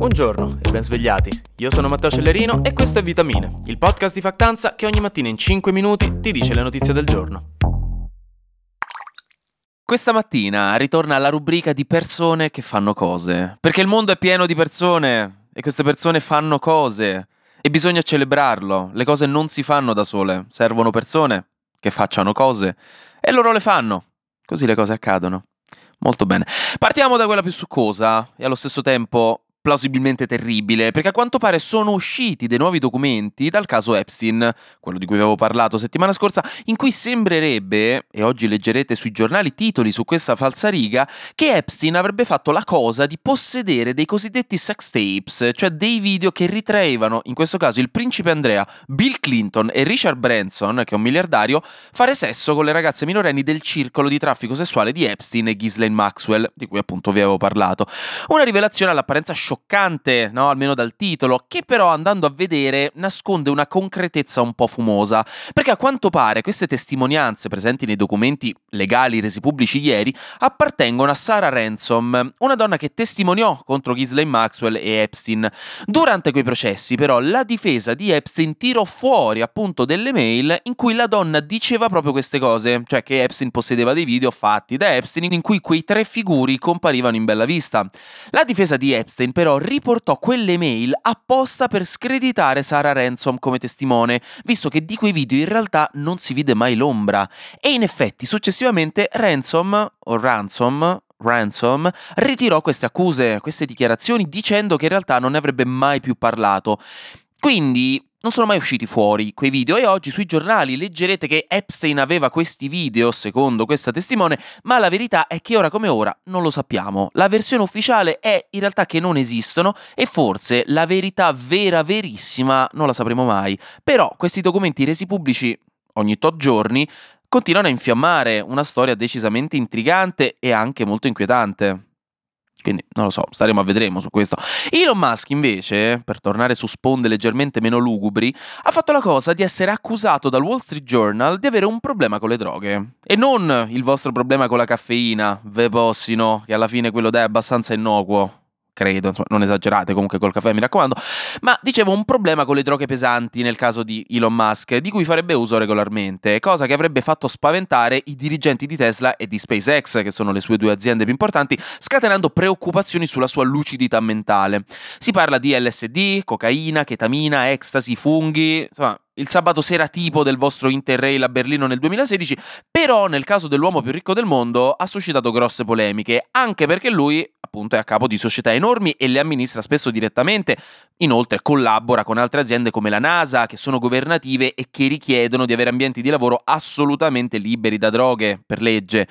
Buongiorno e ben svegliati. Io sono Matteo Cellerino e questo è Vitamine, il podcast di Factanza che ogni mattina in 5 minuti ti dice le notizie del giorno. Questa mattina ritorna la rubrica di persone che fanno cose, perché il mondo è pieno di persone e queste persone fanno cose e bisogna celebrarlo. Le cose non si fanno da sole, servono persone che facciano cose e loro le fanno. Così le cose accadono. Molto bene. Partiamo da quella più succosa e allo stesso tempo plausibilmente terribile, perché a quanto pare sono usciti dei nuovi documenti dal caso Epstein, quello di cui avevo parlato settimana scorsa, in cui sembrerebbe, e oggi leggerete sui giornali titoli su questa falsariga, che Epstein avrebbe fatto la cosa di possedere dei cosiddetti sex tapes, cioè dei video che ritraevano, in questo caso il principe Andrea, Bill Clinton e Richard Branson, che è un miliardario, fare sesso con le ragazze minorenni del circolo di traffico sessuale di Epstein e Ghislaine Maxwell, di cui appunto vi avevo parlato. Una rivelazione all'apparenza scioccante, no? almeno dal titolo, che però andando a vedere nasconde una concretezza un po' fumosa, perché a quanto pare queste testimonianze presenti nei documenti legali resi pubblici ieri appartengono a Sarah Ransom, una donna che testimoniò contro Ghislaine Maxwell e Epstein. Durante quei processi però la difesa di Epstein tirò fuori appunto delle mail in cui la donna diceva proprio queste cose, cioè che Epstein possedeva dei video fatti da Epstein in cui quei tre figuri comparivano in bella vista. La difesa di Epstein però riportò quelle mail apposta per screditare Sarah Ransom come testimone, visto che di quei video in realtà non si vide mai l'ombra. E in effetti successivamente Ransom, o Ransom, Ransom ritirò queste accuse, queste dichiarazioni, dicendo che in realtà non ne avrebbe mai più parlato. Quindi non sono mai usciti fuori quei video e oggi sui giornali leggerete che Epstein aveva questi video, secondo questa testimone, ma la verità è che ora come ora non lo sappiamo. La versione ufficiale è in realtà che non esistono e forse la verità vera verissima non la sapremo mai. Però questi documenti resi pubblici ogni tot giorni continuano a infiammare una storia decisamente intrigante e anche molto inquietante. Quindi non lo so, staremo a vedremo su questo. Elon Musk invece, per tornare su sponde leggermente meno lugubri, ha fatto la cosa di essere accusato dal Wall Street Journal di avere un problema con le droghe. E non il vostro problema con la caffeina, ve possino, che alla fine quello è abbastanza innocuo credo, insomma, non esagerate comunque col caffè, mi raccomando, ma dicevo un problema con le droghe pesanti nel caso di Elon Musk, di cui farebbe uso regolarmente, cosa che avrebbe fatto spaventare i dirigenti di Tesla e di SpaceX, che sono le sue due aziende più importanti, scatenando preoccupazioni sulla sua lucidità mentale. Si parla di LSD, cocaina, ketamina, ecstasy, funghi, insomma, il sabato sera tipo del vostro Interrail a Berlino nel 2016, però nel caso dell'uomo più ricco del mondo ha suscitato grosse polemiche, anche perché lui appunto è a capo di società enormi e le amministra spesso direttamente, inoltre collabora con altre aziende come la NASA, che sono governative e che richiedono di avere ambienti di lavoro assolutamente liberi da droghe per legge.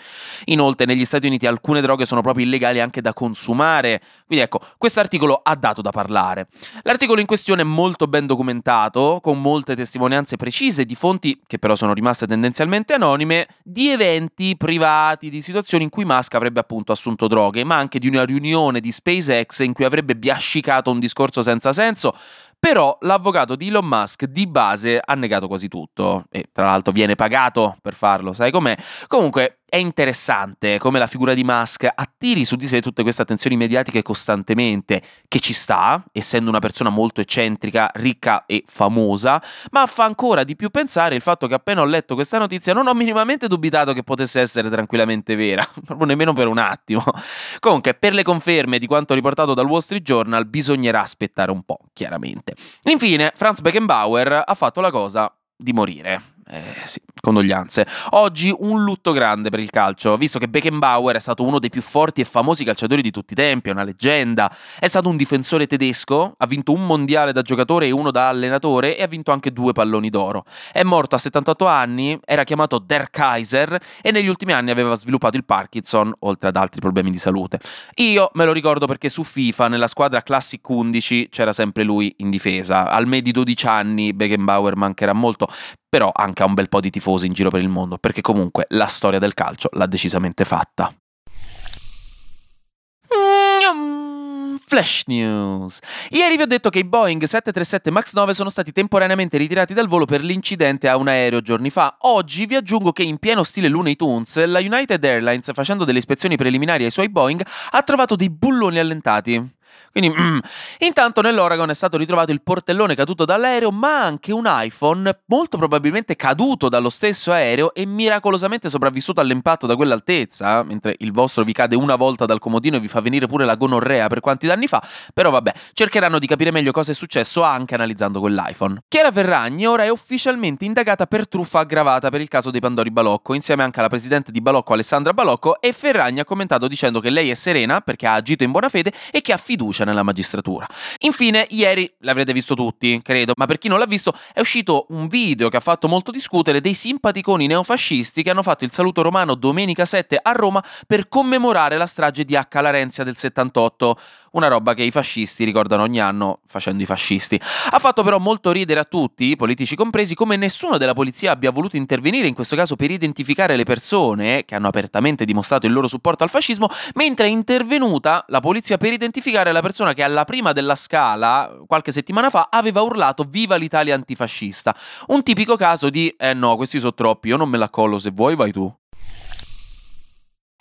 Inoltre negli Stati Uniti alcune droghe sono proprio illegali anche da consumare, quindi ecco, questo articolo ha dato da parlare. L'articolo in questione è molto ben documentato, con molte testimonianze testimonianze precise di fonti, che però sono rimaste tendenzialmente anonime, di eventi privati, di situazioni in cui Musk avrebbe appunto assunto droghe, ma anche di una riunione di SpaceX in cui avrebbe biascicato un discorso senza senso. Però l'avvocato di Elon Musk di base ha negato quasi tutto e tra l'altro viene pagato per farlo, sai com'è? Comunque è interessante come la figura di Musk attiri su di sé tutte queste attenzioni mediatiche costantemente, che ci sta, essendo una persona molto eccentrica, ricca e famosa, ma fa ancora di più pensare il fatto che appena ho letto questa notizia non ho minimamente dubitato che potesse essere tranquillamente vera, proprio nemmeno per un attimo. Comunque, per le conferme di quanto riportato dal Wall Street Journal bisognerà aspettare un po', chiaramente. Infine, Franz Beckenbauer ha fatto la cosa di morire. Eh sì, condoglianze. Oggi un lutto grande per il calcio, visto che Beckenbauer è stato uno dei più forti e famosi calciatori di tutti i tempi, è una leggenda. È stato un difensore tedesco, ha vinto un mondiale da giocatore e uno da allenatore e ha vinto anche due palloni d'oro. È morto a 78 anni, era chiamato Der Kaiser e negli ultimi anni aveva sviluppato il Parkinson, oltre ad altri problemi di salute. Io me lo ricordo perché su FIFA, nella squadra Classic 11, c'era sempre lui in difesa. Al me di 12 anni Beckenbauer mancherà molto, però anche a un bel po' di tifosi in giro per il mondo, perché comunque la storia del calcio l'ha decisamente fatta. Flash News. Ieri vi ho detto che i Boeing 737 MAX 9 sono stati temporaneamente ritirati dal volo per l'incidente a un aereo giorni fa. Oggi vi aggiungo che in pieno stile Looney Tunes, la United Airlines, facendo delle ispezioni preliminari ai suoi Boeing, ha trovato dei bulloni allentati. Quindi, mm. intanto nell'Oregon è stato ritrovato il portellone caduto dall'aereo, ma anche un iPhone molto probabilmente caduto dallo stesso aereo e miracolosamente sopravvissuto all'impatto da quell'altezza, mentre il vostro vi cade una volta dal comodino e vi fa venire pure la gonorrea per quanti danni fa, però vabbè, cercheranno di capire meglio cosa è successo anche analizzando quell'iPhone. Chiara Ferragni ora è ufficialmente indagata per truffa aggravata per il caso dei Pandori Balocco, insieme anche alla presidente di Balocco Alessandra Balocco e Ferragni ha commentato dicendo che lei è serena perché ha agito in buona fede e che ha fiducia nella magistratura. Infine, ieri l'avrete visto tutti, credo, ma per chi non l'ha visto è uscito un video che ha fatto molto discutere dei simpaticoni neofascisti che hanno fatto il saluto romano domenica 7 a Roma per commemorare la strage di H. Larenzia del 78 una roba che i fascisti ricordano ogni anno facendo i fascisti. Ha fatto però molto ridere a tutti, politici compresi, come nessuno della polizia abbia voluto intervenire in questo caso per identificare le persone che hanno apertamente dimostrato il loro supporto al fascismo, mentre è intervenuta la polizia per identificare la persona che alla prima della scala, qualche settimana fa, aveva urlato Viva l'Italia antifascista. Un tipico caso di eh no, questi sono troppi, io non me la collo, se vuoi vai tu.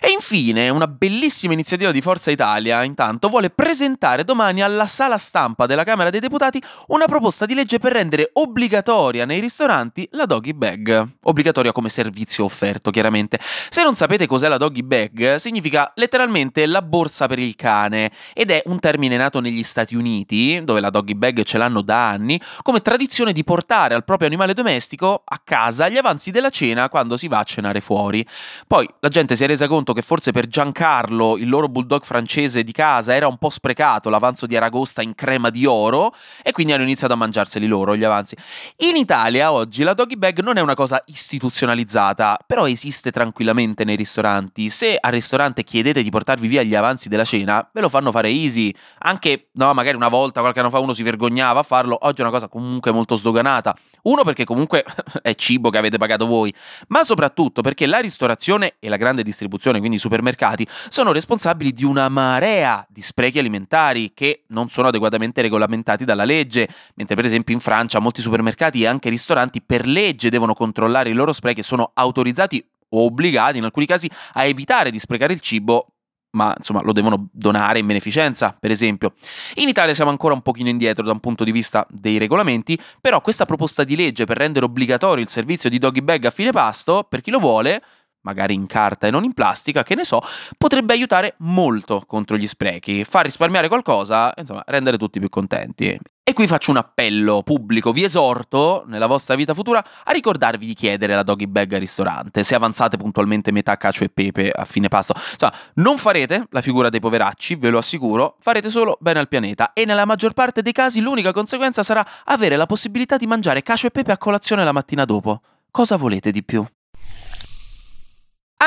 E infine, una bellissima iniziativa di Forza Italia, intanto, vuole presentare domani alla sala stampa della Camera dei Deputati una proposta di legge per rendere obbligatoria nei ristoranti la doggy bag. Obbligatoria come servizio offerto, chiaramente. Se non sapete cos'è la doggy bag, significa letteralmente la borsa per il cane ed è un termine nato negli Stati Uniti, dove la doggy bag ce l'hanno da anni, come tradizione di portare al proprio animale domestico a casa gli avanzi della cena quando si va a cenare fuori. Poi la gente si è resa conto che forse per Giancarlo, il loro bulldog francese di casa, era un po' sprecato l'avanzo di Aragosta in crema di oro e quindi hanno iniziato a mangiarseli loro gli avanzi. In Italia oggi la doggy bag non è una cosa istituzionalizzata, però esiste tranquillamente nei ristoranti. Se al ristorante chiedete di portarvi via gli avanzi della cena, ve lo fanno fare easy. Anche, no, magari una volta, qualche anno fa uno si vergognava a farlo, oggi è una cosa comunque molto sdoganata. Uno perché comunque è cibo che avete pagato voi, ma soprattutto perché la ristorazione e la grande distribuzione quindi i supermercati, sono responsabili di una marea di sprechi alimentari che non sono adeguatamente regolamentati dalla legge, mentre per esempio in Francia molti supermercati e anche ristoranti per legge devono controllare i loro sprechi e sono autorizzati o obbligati in alcuni casi a evitare di sprecare il cibo ma insomma lo devono donare in beneficenza, per esempio. In Italia siamo ancora un pochino indietro da un punto di vista dei regolamenti, però questa proposta di legge per rendere obbligatorio il servizio di doggy bag a fine pasto, per chi lo vuole, magari in carta e non in plastica, che ne so, potrebbe aiutare molto contro gli sprechi, far risparmiare qualcosa, insomma, rendere tutti più contenti. E qui faccio un appello pubblico, vi esorto nella vostra vita futura a ricordarvi di chiedere la doggy bag al ristorante, se avanzate puntualmente metà cacio e pepe a fine pasto. Insomma, non farete la figura dei poveracci, ve lo assicuro, farete solo bene al pianeta e nella maggior parte dei casi l'unica conseguenza sarà avere la possibilità di mangiare cacio e pepe a colazione la mattina dopo. Cosa volete di più?